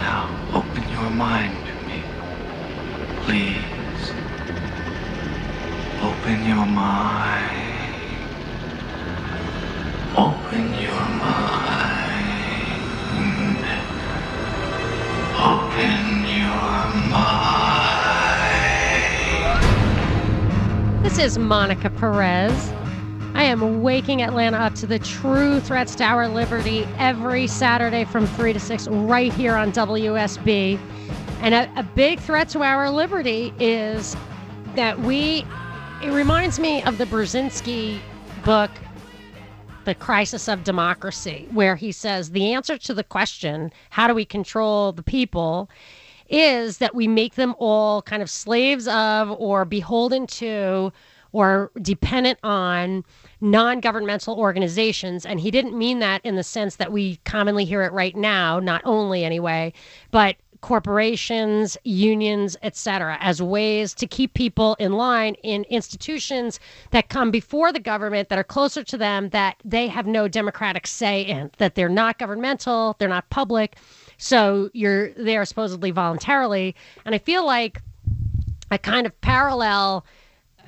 Now open your mind to me. Please. Open your mind. Open your mind. Open your mind. This is Monica Perez. I am waking Atlanta up to the true threats to our liberty every Saturday from 3 to 6 right here on WSB. And a, a big threat to our liberty is that we, it reminds me of the Brzezinski book, The Crisis of Democracy, where he says the answer to the question, how do we control the people? is that we make them all kind of slaves of or beholden to or dependent on non governmental organizations. And he didn't mean that in the sense that we commonly hear it right now, not only anyway, but corporations, unions, etc., as ways to keep people in line in institutions that come before the government, that are closer to them, that they have no democratic say in, that they're not governmental, they're not public. So you're there supposedly voluntarily. And I feel like a kind of parallel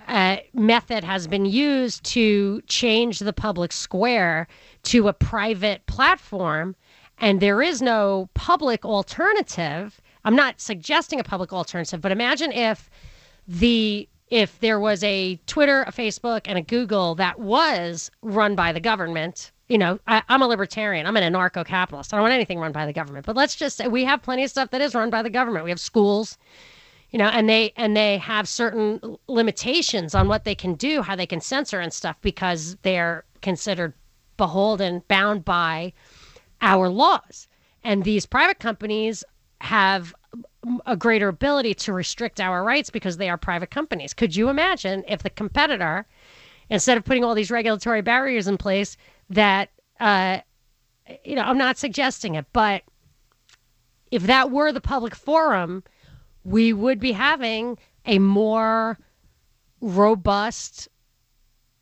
uh, method has been used to change the public square to a private platform. And there is no public alternative. I'm not suggesting a public alternative, but imagine if the if there was a Twitter, a Facebook, and a Google that was run by the government you know, I, am a libertarian. I'm an anarcho capitalist. I don't want anything run by the government. But let's just say we have plenty of stuff that is run by the government. We have schools, you know, and they and they have certain limitations on what they can do, how they can censor and stuff because they're considered beholden, bound by our laws. And these private companies have a greater ability to restrict our rights because they are private companies. Could you imagine if the competitor, instead of putting all these regulatory barriers in place, that uh, you know I'm not suggesting it, but if that were the public forum, we would be having a more robust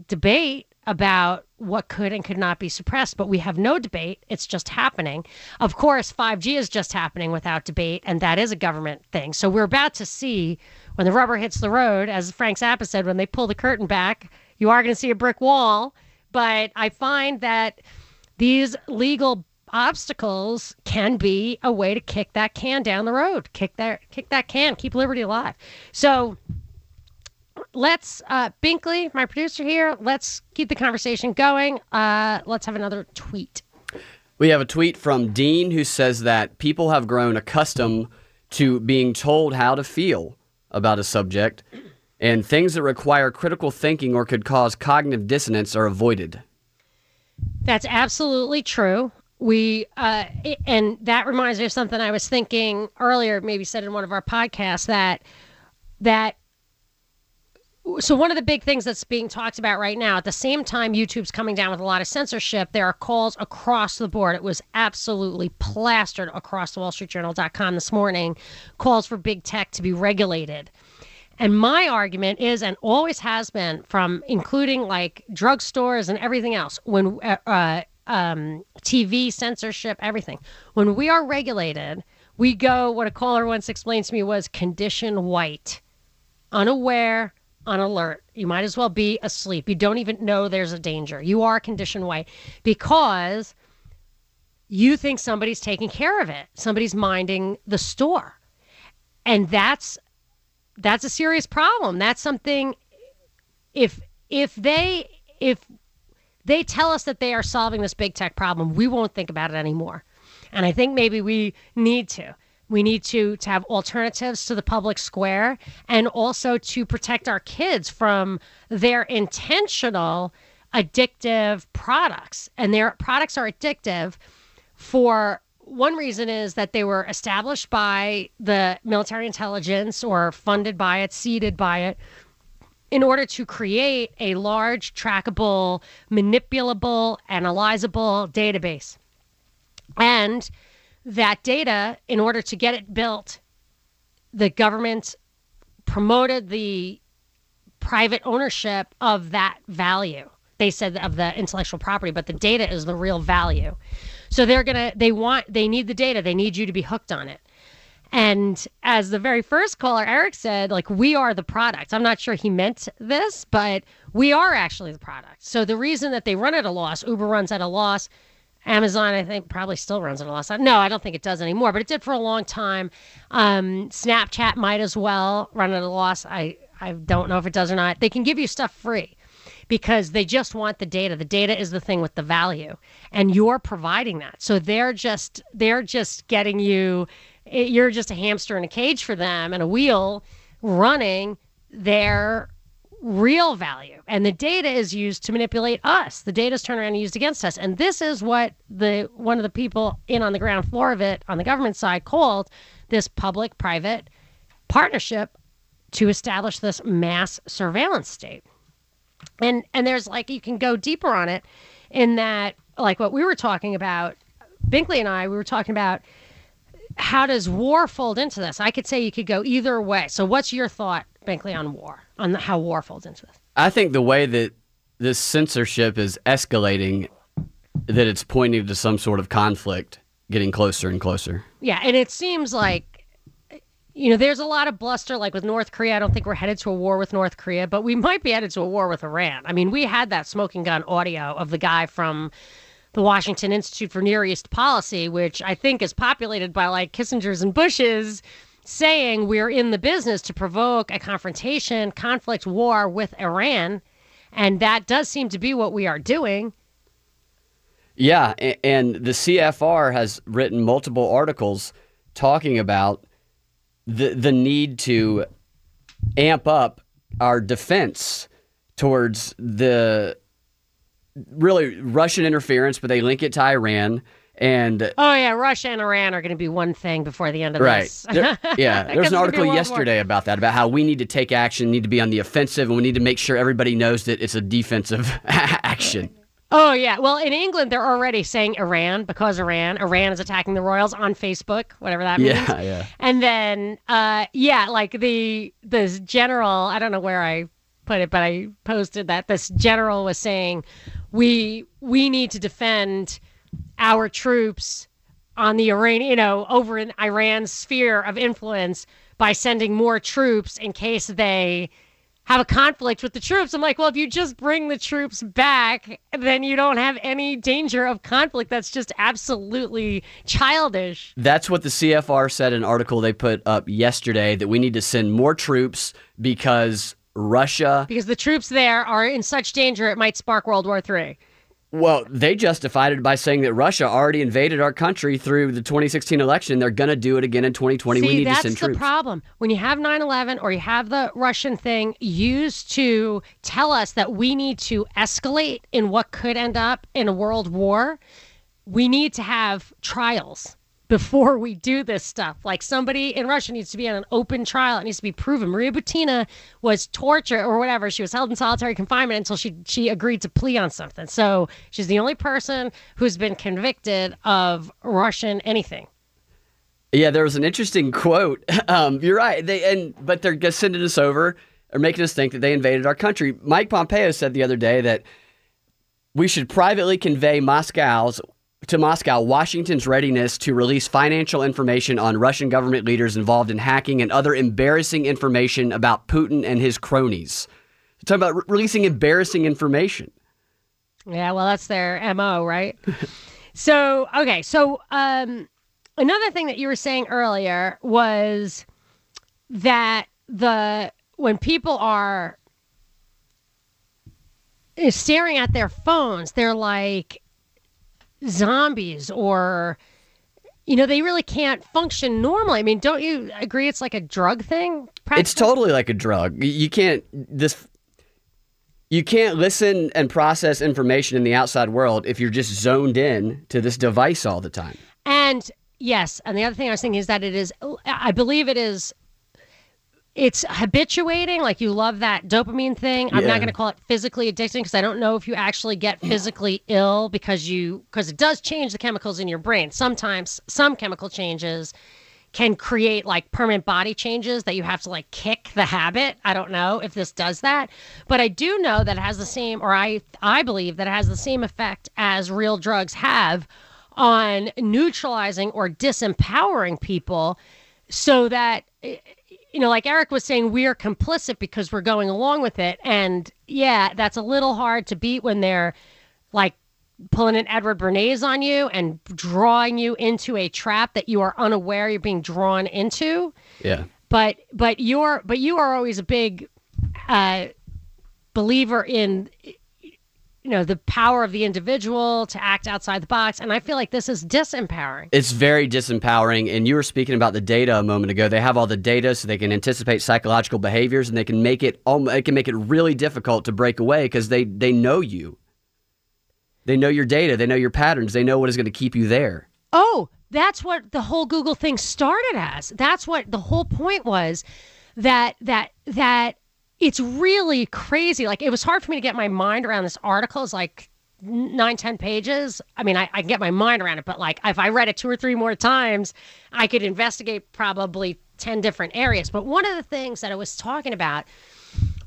debate about what could and could not be suppressed, but we have no debate. It's just happening. Of course, 5G is just happening without debate, and that is a government thing. So we're about to see when the rubber hits the road, as Frank Zappa said, when they pull the curtain back, you are going to see a brick wall. But I find that these legal obstacles can be a way to kick that can down the road, kick that kick that can, keep liberty alive. So let's uh Binkley, my producer here, let's keep the conversation going. Uh let's have another tweet. We have a tweet from Dean who says that people have grown accustomed to being told how to feel about a subject and things that require critical thinking or could cause cognitive dissonance are avoided. That's absolutely true. We uh, and that reminds me of something I was thinking earlier, maybe said in one of our podcasts that that so one of the big things that's being talked about right now at the same time youtube's coming down with a lot of censorship there are calls across the board. It was absolutely plastered across the wallstreetjournal.com this morning calls for big tech to be regulated. And my argument is, and always has been, from including like drugstores and everything else, when uh, uh um, TV censorship, everything, when we are regulated, we go. What a caller once explained to me was condition white, unaware, on alert. You might as well be asleep. You don't even know there's a danger. You are condition white because you think somebody's taking care of it. Somebody's minding the store. And that's that's a serious problem. That's something if if they if they tell us that they are solving this big tech problem, we won't think about it anymore. And I think maybe we need to. We need to, to have alternatives to the public square and also to protect our kids from their intentional addictive products. And their products are addictive for one reason is that they were established by the military intelligence or funded by it, seeded by it, in order to create a large, trackable, manipulable, analyzable database. And that data, in order to get it built, the government promoted the private ownership of that value. They said of the intellectual property, but the data is the real value. So they're gonna, they want, they need the data. They need you to be hooked on it. And as the very first caller, Eric said, like, we are the product. I'm not sure he meant this, but we are actually the product. So the reason that they run at a loss, Uber runs at a loss, Amazon, I think, probably still runs at a loss. No, I don't think it does anymore, but it did for a long time. Um, Snapchat might as well run at a loss. I, I don't know if it does or not. They can give you stuff free because they just want the data. The data is the thing with the value, and you're providing that. So they're just they're just getting you. It- You're just a hamster in a cage for them and a wheel running their real value. And the data is used to manipulate us. The data is turned around and used against us. And this is what the one of the people in on the ground floor of it on the government side called this public private partnership to establish this mass surveillance state and and there's like you can go deeper on it in that like what we were talking about binkley and i we were talking about how does war fold into this? I could say you could go either way. So what's your thought binkley on war on the, how war folds into this? I think the way that this censorship is escalating, that it's pointing to some sort of conflict getting closer and closer. yeah and it seems like you know there's a lot of bluster like with north korea. I don't think we're headed to a war with north korea but we might be headed to a war with iran. I mean we had that smoking gun audio of the guy from the Washington Institute for Near East Policy, which I think is populated by like Kissinger's and Bush's, saying we're in the business to provoke a confrontation, conflict, war with Iran. And that does seem to be what we are doing. Yeah, and the CFR has written multiple articles talking about the the need to amp up our defense towards the really Russian interference, but they link it to Iran and Oh, yeah, Russia and Iran are going to be one thing before the end of Right. this. There- yeah. There was an article War- yesterday about that, about how we need to take action, need to be on the offensive, and we need to make sure everybody knows that it's a defensive action. Oh yeah. Well, in England, they're already saying Iran because Iran. Iran is attacking the royals on Facebook, whatever that means. Yeah, yeah. And then, uh, yeah, like the this general. I don't know where I put it, but I posted that this general was saying, we we need to defend our troops on the Iran, you know, over in Iran's sphere of influence by sending more troops in case they have a conflict with the troops. I'm like, well, if you just bring the troops back, then you don't have any danger of conflict. That's just absolutely childish. That's what the CFR said in an article they put up yesterday that we need to send more troops because Russia, Because the troops there are in such danger, it might spark World War III. well, they justified it by saying that Russia already invaded our country through the 2016 election. They're going to do it again in 2020. See, we need that's to send the problem. When you have 9 11 or you have the Russian thing used to tell us that we need to escalate in what could end up in a world war, we need to have trials before we do this stuff. Like somebody in Russia needs to be on an open trial. It needs to be proven. Maria Butina was tortured or whatever. She was held in solitary confinement until she she agreed to plea on something. So she's the only person who's been convicted of Russian anything. Yeah, there was an interesting quote. Um, you're right. They and but they're just sending us over or making us think that they invaded our country. Mike Pompeo said the other day that we should privately convey Moscow's to Moscow Washington's readiness to release financial information on Russian government leaders involved in hacking and other embarrassing information about Putin and his cronies. They're talking about re- releasing embarrassing information. Yeah, well, that's their MO, right? so, okay. So, um, another thing that you were saying earlier was that the when people are staring at their phones, they're like zombies or you know, they really can't function normally. I mean, don't you agree it's like a drug thing? It's totally like a drug. You can't this you can't listen and process information in the outside world if you're just zoned in to this device all the time. And yes, and the other thing I was thinking is that it is, I believe it is, it's habituating. Like you love that dopamine thing. I'm Yeah. not going to call it physically addicting because I don't know if you actually get physically ill because you, because it does change the chemicals in your brain. Sometimes some chemical changes can create like permanent body changes that you have to like kick the habit. I don't know if this does that, but I do know that it has the same, or I I believe that it has the same effect as real drugs have on neutralizing or disempowering people, so that eh, you know, like Eric was saying, we're complicit because we're going along with it, and yeah, that's a little hard to beat when they're like pulling an Edward Bernays on you and drawing you into a trap that you are unaware you're being drawn into. Yeah. But but you're but you are always a big uh, believer in you know the power of the individual to act outside the box, and I feel like this is disempowering. It's very disempowering. And you were speaking about the data a moment ago. They have all the data so they can anticipate psychological behaviors and they can make it they can make it really difficult to break away because they, they know you. They know your data, they know your patterns, they know what is going to keep you there. Oh, that's what the whole Google thing started as. That's what the whole point was that that that it's really crazy. Like it was hard for me to get my mind around this article. It's like nine, ten pages. I mean, I, I can get my mind around it, but like if I read it two or three more times, I could investigate probably ten different areas. But one of the things that I was talking about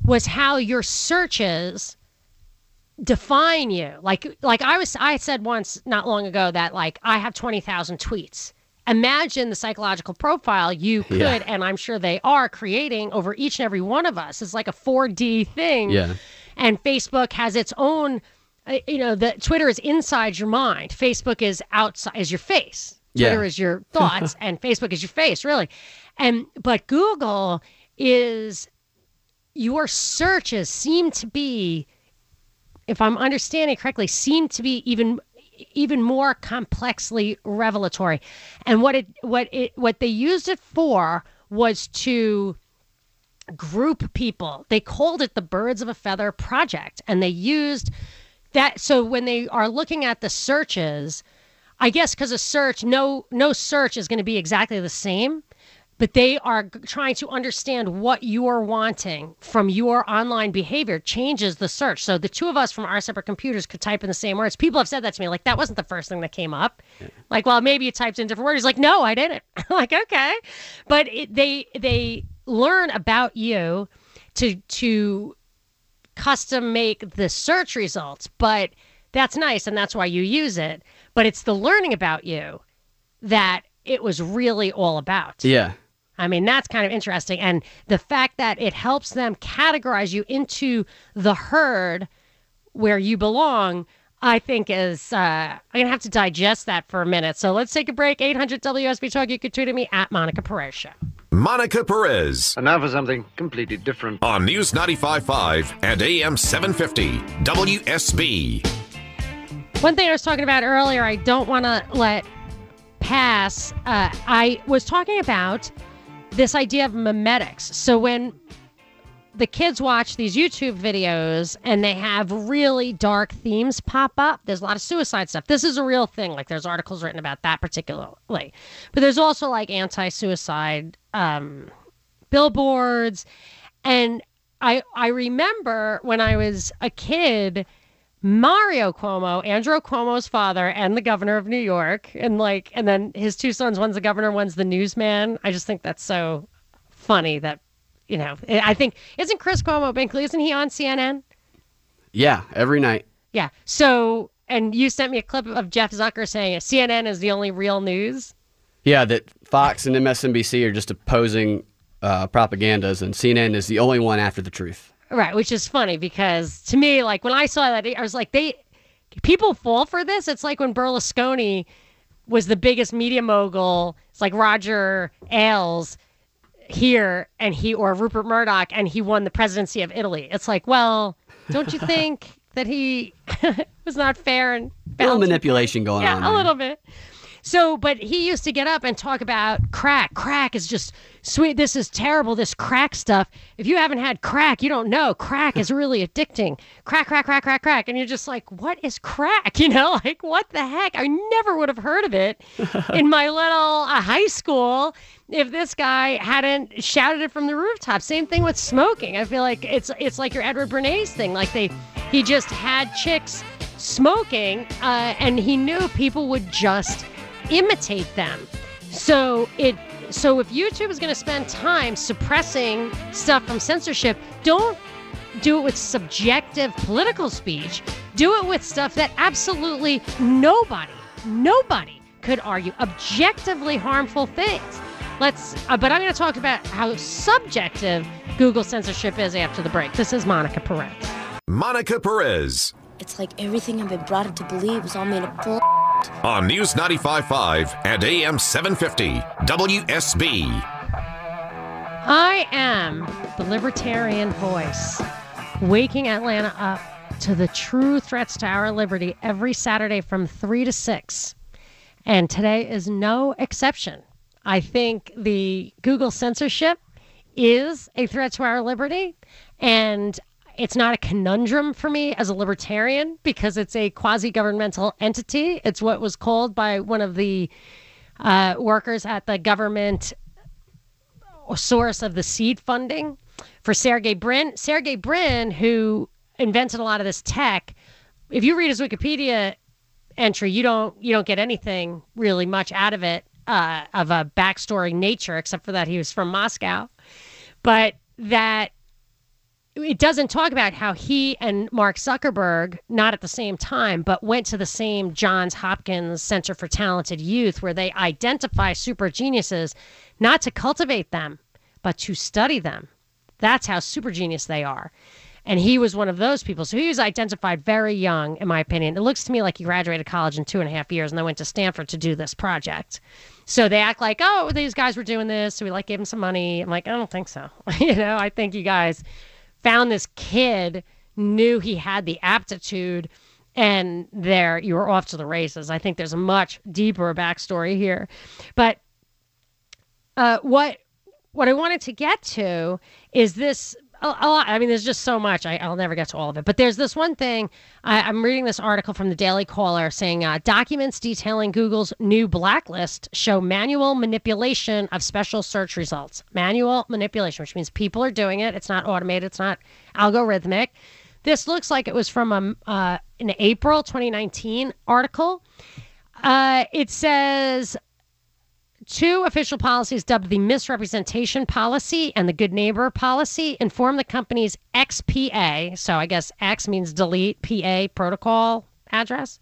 was how your searches define you. Like like I was I said once not long ago that like I have 20,000 tweets. Imagine the psychological profile you could Yeah. and I'm sure they are creating over each and every one of us. It's like a 4D thing. Yeah. And Facebook has its own uh, you know, the Twitter is inside your mind. Facebook is outside is your face. Yeah. Twitter is your thoughts and Facebook is your face, really. And but Google is your searches seem to be if I'm understanding correctly, seem to be even even more complexly revelatory. And what it what it what they used it for was to group people. They called it the Birds of a Feather Project, and they used that. So when they are looking at the searches, I guess because a search, no no search is going to be exactly the same but they are trying to understand what you're wanting from your online behavior changes the search. So the two of us from our separate computers could type in the same words. People have said that to me, like that wasn't the first thing that came up. Like, well, maybe you typed in different words. Like, no, I didn't. Like, okay, but it, they they learn about you to to custom make the search results, but that's nice and that's why you use it. But it's the learning about you that it was really all about. Yeah. I mean, that's kind of interesting. And the fact that it helps them categorize you into the herd where you belong, I think is, uh, I'm going to have to digest that for a minute. So let's take a break. 800 WSB Talk. You can tweet at me at Monica Perez Show. Monica Perez And now for something completely different. on News 95.5 and AM 750 WSB. One thing I was talking about earlier, I don't want to let pass. Uh, I was talking about this idea of memetics. So when the kids watch these YouTube videos and they have really dark themes pop up, there's a lot of suicide stuff. This is a real thing. Like there's articles written about that particularly. But there's also like anti suicide um, billboards. And I, I remember when I was a kid. Mario Cuomo, Andrew Cuomo's father, and the governor of New York, and like, and then his two sons. One's the governor, one's the newsman. I just think that's so funny that, you know, I think isn't Chris Cuomo Binkley? Isn't he on CNN? Yeah. Every night. Yeah. So, and you sent me a clip of Jeff Zucker saying CNN is the only real news. Yeah. That Fox and MSNBC are just opposing uh, propagandas, and CNN is the only one after the truth. Right, which is funny because to me, like when I saw that, I was like, they people fall for this. It's like when Berlusconi was the biggest media mogul. It's like Roger Ailes here, and he or Rupert Murdoch, and he won the presidency of Italy. It's like, well, don't you think that he was not fair and A little manipulation going Yeah, on. Yeah, a little bit. So, but he used to get up and talk about crack. Crack is just sweet. This is terrible. This crack stuff. If you haven't had crack, you don't know. Crack is really addicting. Crack, crack, crack, crack, crack. And you're just like, what is crack? You know, like, what the heck? I never would have heard of it in my little uh, high school if this guy hadn't shouted it from the rooftop. Same thing with smoking. I feel like it's it's like your Edward Bernays thing. Like they, he just had chicks smoking, uh, and he knew people would just imitate them. So it so if YouTube is going to spend time suppressing stuff from censorship, don't do it with subjective political speech. Do it with stuff that absolutely nobody, nobody could argue objectively harmful things. Let's uh, but I'm going to talk about how subjective Google censorship is after the break. This is Monica Perez. Monica Perez It's like everything I've been brought up to believe was all made of bull. On News 95.5 and AM 750 WSB. I am the libertarian voice, waking Atlanta up to the true threats to our liberty every Saturday from 3 to 6. And today is no exception. I think the Google censorship is a threat to our liberty. And it's not a conundrum for me as a libertarian because it's a quasi governmental entity. It's what was called by one of the uh, workers at the government source of the seed funding for Sergey Brin. Sergey Brin, who invented a lot of this tech, if you read his Wikipedia entry, you don't you don't get anything really much out of it uh, of a backstory nature, except for that he was from Moscow. But that it doesn't talk about how he and Mark Zuckerberg, not at the same time, but went to the same Johns Hopkins Center for Talented Youth, where they identify super geniuses, not to cultivate them, but to study them. That's how super genius they are. And he was one of those people. So he was identified very young, in my opinion. It looks to me like he graduated college in two and a half years and then went to Stanford to do this project. So they act like, oh, these guys were doing this. So we like gave them some money. I'm like, I don't think so. you know, I think you guys found this kid, knew he had the aptitude, and there you were off to the races. I think there's a much deeper backstory here. But uh, what what I wanted to get to is this a, lot. I mean, there's just so much. I, I'll never get to all of it. But there's this one thing. I, I'm reading this article from the Daily Caller saying uh, documents detailing Google's new blacklist show manual manipulation of special search results. Manual manipulation, which means people are doing it. It's not automated. It's not algorithmic. This looks like it was from a, uh, an April 2019 article. Uh, it says Two official policies, dubbed the misrepresentation policy and the good neighbor policy, inform the company's XPA. So I guess X means delete, PA protocol address.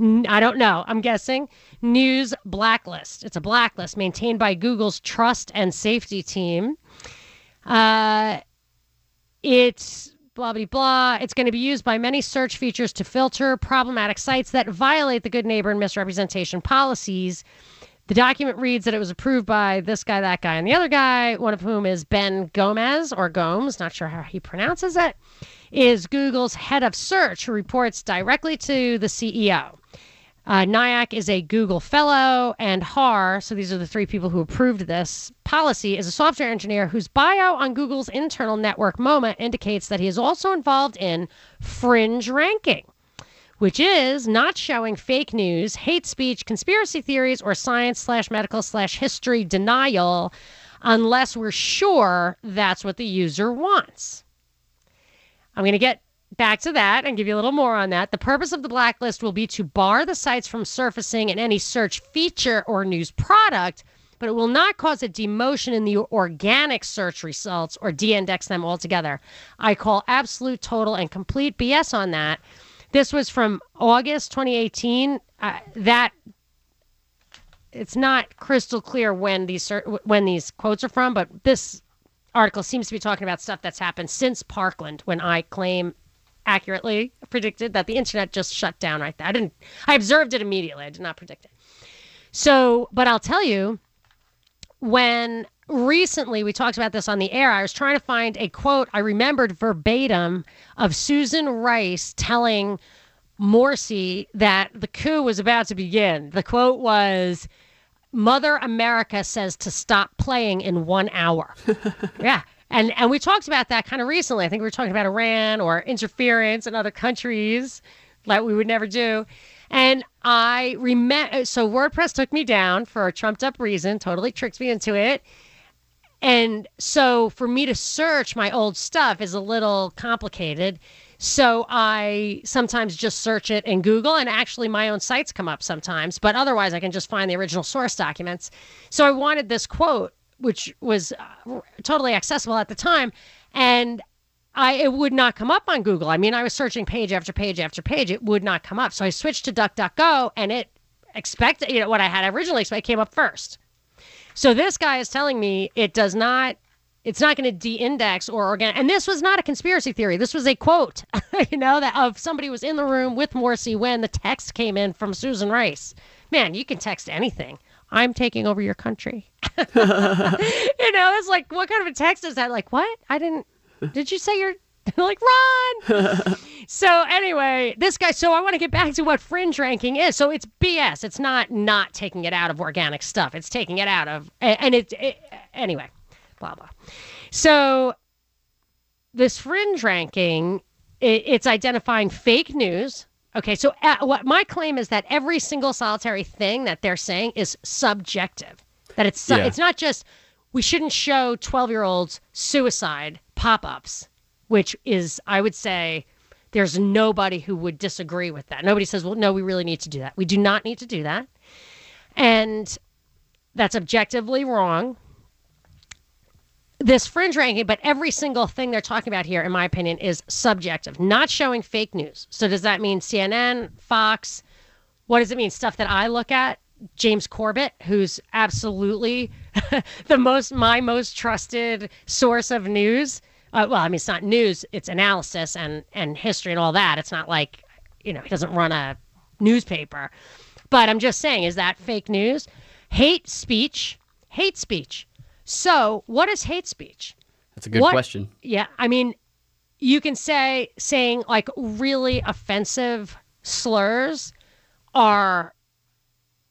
I don't know. I'm guessing. News blacklist. It's a blacklist maintained by Google's trust and safety team. Uh, it's blah blah blah. It's going to be used by many search features to filter problematic sites that violate the good neighbor and misrepresentation policies. The document reads that it was approved by this guy, that guy, and the other guy, one of whom is Ben Gomez or Gomes, not sure how he pronounces it, is Google's head of search who reports directly to the CEO. Uh, Nayak is a Google fellow, and Har, so these are the three people who approved this policy, is a software engineer whose bio on Google's internal network MoMA indicates that he is also involved in fringe ranking which is not showing fake news, hate speech, conspiracy theories, or science slash medical slash history denial unless we're sure that's what the user wants. I'm going to get back to that and give you a little more on that. The purpose of the blacklist will be to bar the sites from surfacing in any search feature or news product, but it will not cause a demotion in the organic search results or de index them altogether. I call absolute, total, and complete BS on that. This was from August 2018. Uh, that it's not crystal clear when these when these quotes are from, but this article seems to be talking about stuff that's happened since Parkland, when I claim accurately predicted that the internet just shut down right there. I didn't. I observed it immediately. I did not predict it. So, but I'll tell you, when recently we talked about this on the air, I was trying to find a quote I remembered verbatim of Susan Rice telling Morsi that the coup was about to begin. The quote was, Mother America says to stop playing in one hour. yeah. And and we talked about that kind of recently. I think we were talking about Iran or interference in other countries like we would never do. And I remember so WordPress took me down for a trumped up reason, totally tricked me into it. And so for me to search my old stuff is a little complicated. So I sometimes just search it in Google, and actually my own sites come up sometimes, but otherwise I can just find the original source documents. So I wanted this quote, which was uh, totally accessible at the time, and I it would not come up on Google. I mean, I was searching page after page after page, it would not come up. So I switched to DuckDuckGo, and it expected, you know, what I had originally, it came up first. So this guy is telling me it does not it's not going to de-index or organic. And this was not a conspiracy theory. This was a quote, you know, that of somebody was in the room with Morsi when the text came in from Susan Rice. Man, you can text anything. I'm taking over your country. you know, it's like, what kind of a text is that? Like, what? I didn't. Did you say you're like run? so anyway, this guy. So I want to get back to what fringe ranking is. So it's BS. It's not not taking it out of organic stuff. It's taking it out of and it, it anyway blah blah. So this fringe ranking, it, it's identifying fake news. Okay, so uh, what my claim is that every single solitary thing that they're saying is subjective. That it's Yeah. it's not just we shouldn't show 12-year-olds suicide pop-ups, which is I would say there's nobody who would disagree with that. Nobody says, "Well, no, we really need to do that." We do not need to do that. And that's objectively wrong this fringe ranking, but every single thing they're talking about here, in my opinion, is subjective, not showing fake news. So does that mean CNN, Fox? What does it mean? Stuff that I look at? James Corbett, who's absolutely the most my most trusted source of news. Uh, well, I mean, it's not news; it's analysis and and history and all that. It's not like you know he doesn't run a newspaper. But I'm just saying, is that fake news? Hate speech, hate speech. So, what is hate speech? That's a good What- question. Yeah, I mean, you can say saying like really offensive slurs are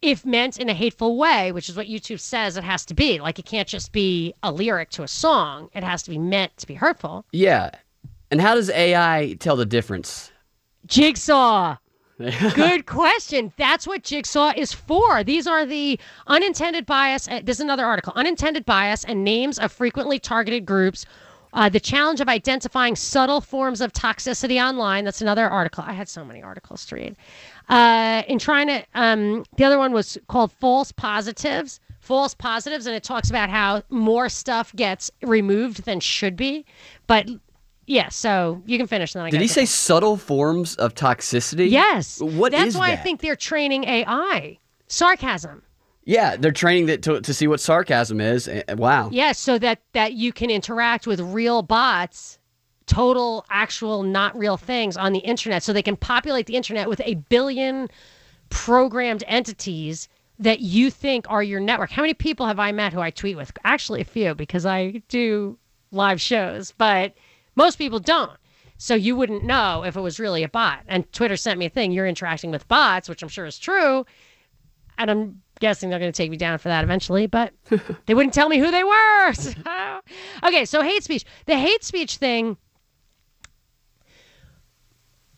if meant in a hateful way, which is what YouTube says it has to be. Like it can't just be a lyric to a song. It has to be meant to be hurtful. Yeah. And how does AI tell the difference? Jigsaw. Good question. That's what Jigsaw is for. These are the unintended bias. uh, This is another article. Unintended bias and names of frequently targeted groups. Uh, the challenge of identifying subtle forms of toxicity online. That's another article. I had so many articles to read. Uh, in trying to, um, the other one was called False Positives. False positives, and it talks about how more stuff gets removed than should be. But yeah, so you can finish. Then I Did he say subtle forms of toxicity? Yes. What That's why I think they're training AI. Sarcasm. Yeah, they're training that to, to see what sarcasm is. Eh, Wow. Yes, so that that you can interact with real bots, total actual not real things on the internet so they can populate the internet with a billion programmed entities that you think are your network. How many people have I met who I tweet with? Actually a few because I do live shows, but most people don't. So you wouldn't know if it was really a bot. And Twitter sent me a thing, you're interacting with bots, which I'm sure is true. And I'm guessing they're going to take me down for that eventually, but they wouldn't tell me who they were. So- okay, so hate speech. The hate speech thing,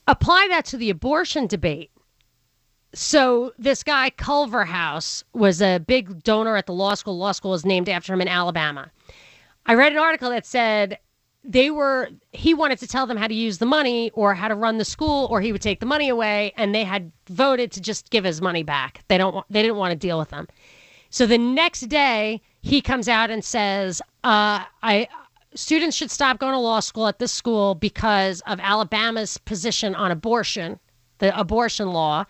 apply that to the abortion debate. So this guy Culverhouse was a big donor at the law school. Law school is named after him in Alabama. I read an article that said they were he wanted to tell them how to use the money or how to run the school or he would take the money away and they had voted to just give his money back. They don't they didn't want to deal with them. So the next day he comes out and says, uh, I students should stop going to law school at this school because of Alabama's position on abortion, the abortion law.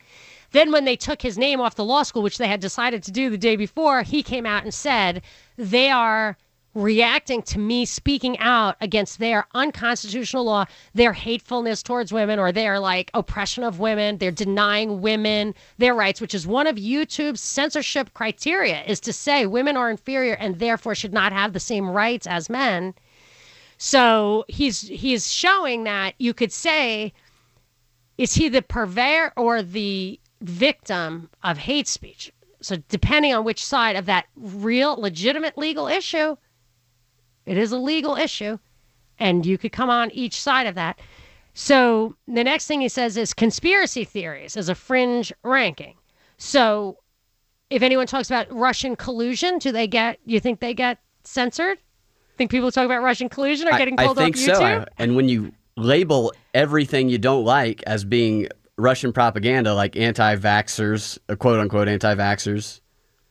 Then, when they took his name off the law school, which they had decided to do the day before, he came out and said they are reacting to me speaking out against their unconstitutional law, their hatefulness towards women, or their like oppression of women. They're denying women their rights, which is one of YouTube's censorship criteria, is to say women are inferior and therefore should not have the same rights as men. So he's he's showing that you could say is he the purveyor or the victim of hate speech? So, depending on which side of that real, legitimate legal issue, it is a legal issue, and you could come on each side of that. So, the next thing he says is conspiracy theories as a fringe ranking. So, if anyone talks about Russian collusion, do they get, you think they get censored? Think people talk about Russian collusion are I- getting I, pulled think off so. YouTube? I- and when you label everything you don't like as being Russian propaganda, like anti-vaxxers, uh, quote unquote anti-vaxxers.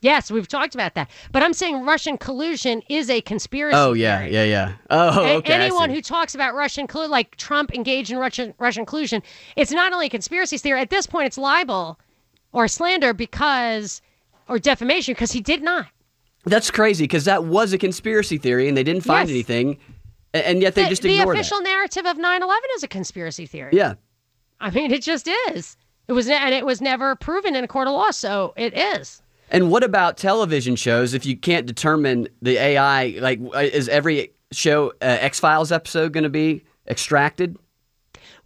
Yes, we've talked about that. But I'm saying Russian collusion is a conspiracy. Theory. Oh yeah, theory. yeah, yeah. Oh, okay. I anyone who talks about Russian collusion, like Trump engaged in Russian Russian collusion, it's not only a conspiracy theory. At this point, it's libel or slander because, or defamation because he did not. That's crazy because that was a conspiracy theory and they didn't find Yes. anything, and yet they the, just the ignored official narrative of 9/11 is a conspiracy theory. Yeah. I mean, it just is. It was, and it was never proven in a court of law, so it is. And what about television shows? If you can't determine the AI, like, uh, is every show uh, X Files episode going to be extracted?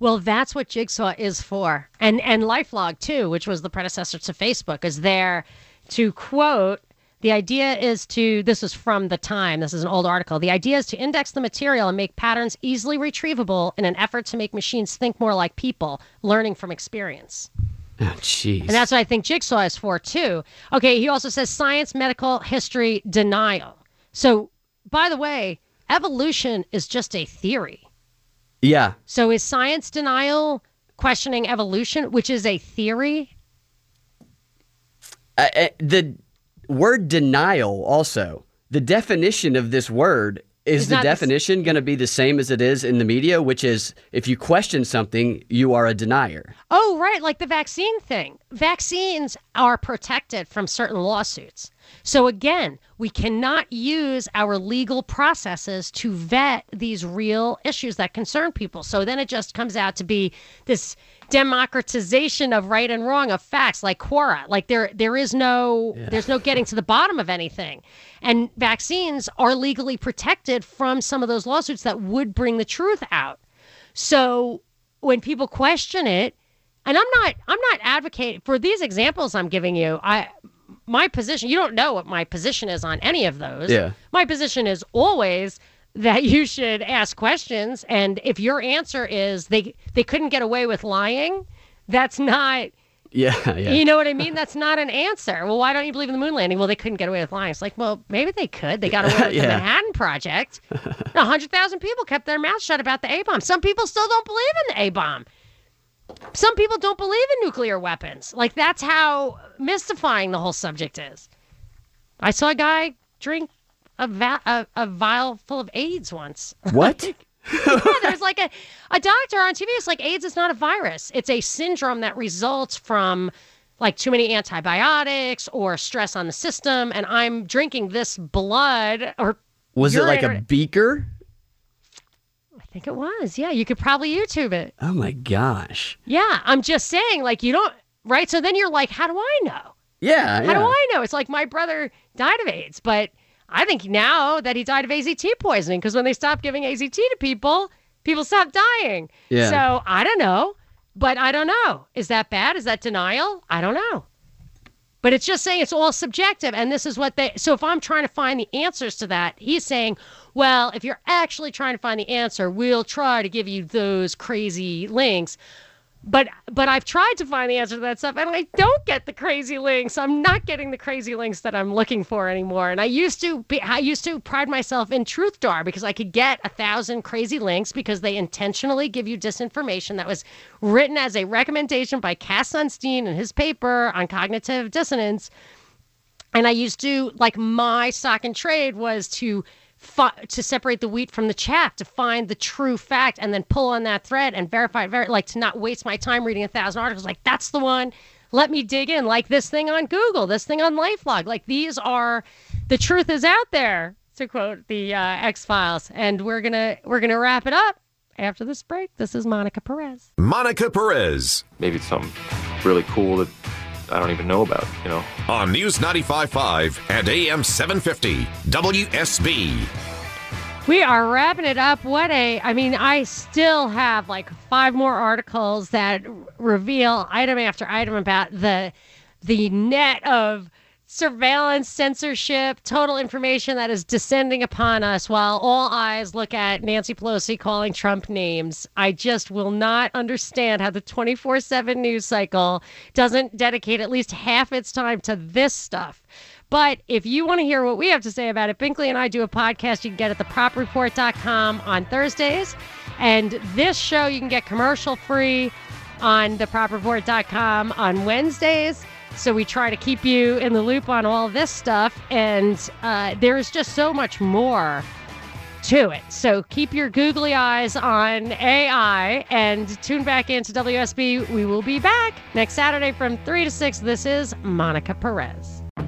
Well, that's what Jigsaw is for. And and LifeLog too, which was the predecessor to Facebook, is there to quote the idea is to this is from the time this is an old article the idea is to index the material and make patterns easily retrievable in an effort to make machines think more like people learning from experience Oh, jeez. and that's what i think jigsaw is for too okay he also says science medical history denial so by the way evolution is just a theory yeah. so is science denial questioning evolution, which is a theory? Uh, uh, the word denial also the definition of this word is It's the not the s- definition going to be the same as it is in the media which is if you question something you are a denier Oh, right, like the vaccine thing. Vaccines are protected from certain lawsuits. So again, we cannot use our legal processes to vet these real issues that concern people. So then it just comes out to be this democratization of right and wrong of facts like Quora. Like there there is no there's no getting to the bottom of anything. And vaccines are legally protected from some of those lawsuits that would bring the truth out. So when people question it, and I'm not I'm not advocating for these examples I'm giving you. I my position, you don't know what my position is on any of those. Yeah. My position is always that you should ask questions and if your answer is they they couldn't get away with lying, that's not yeah yeah you know what I mean? That's not an answer. Well, why don't you believe in the moon landing? Well, they couldn't get away with lying. It's like, well, maybe they could. They got away with the Manhattan Project. A hundred thousand people kept their mouths shut about the A bomb. Some people still don't believe in the A bomb. Some people don't believe in nuclear weapons. Like that's how mystifying the whole subject is. I saw a guy drink a va- a, a vial full of AIDS once. what yeah, there's like a, a doctor on TV. It's like AIDS is not a virus. It's a syndrome that results from like too many antibiotics or stress on the system. And I'm drinking this blood or was it like a beaker think it was. Yeah, you could probably YouTube it. oh my gosh Yeah, I'm just saying, like, you don't, right? So then you're like, how do I know? yeah How yeah. do I know? It's like my brother died of AIDS, but I think now that he died of AZT poisoning, because when they stopped giving AZT to people, people stopped dying. Yeah. So I don't know, but I don't know. Is that bad? Is that denial? I don't know. But it's just saying it's all subjective. And this is what they. So if I'm trying to find the answers to that, he's saying, well, if you're actually trying to find the answer, we'll try to give you those crazy links. But but I've tried to find the answer to that stuff, and I don't get the crazy links. I'm not getting the crazy links that I'm looking for anymore. And I used to be, I used to pride myself in Truthdar because I could get a thousand crazy links because they intentionally give you disinformation that was written as a recommendation by Cass Sunstein in his paper on cognitive dissonance. And I used to like my stock and trade was to fi- to separate the wheat from the chaff to find the true fact and then pull on that thread and verify it. Ver- like to not waste my time reading a thousand articles. Like that's the one. Let me dig in. Like this thing on Google, this thing on LifeLog. Like these are the truth is out there. To quote the uh, X Files, and we're gonna we're gonna wrap it up after this break. This is Monica Perez. Monica Perez Maybe it's something really cool that I don't even know about, you know? on News 95.5 and AM 750 WSB. We are wrapping it up. What a, I mean, I still have like five more articles that reveal item after item about the the net of surveillance, censorship, total information that is descending upon us while all eyes look at Nancy Pelosi calling Trump names. I just will not understand how the 24 7 news cycle doesn't dedicate at least half its time to this stuff. But if you want to hear what we have to say about it, Binkley and I do a podcast you can get at thepropreport.com on Thursdays. And this show you can get commercial free on thepropreport.com on Wednesdays. So we try to keep you in the loop on all this stuff. And uh, there's just so much more to it. So keep your googly eyes on AI and tune back into WSB. We will be back next Saturday from 3 to 6. This is Monica Perez.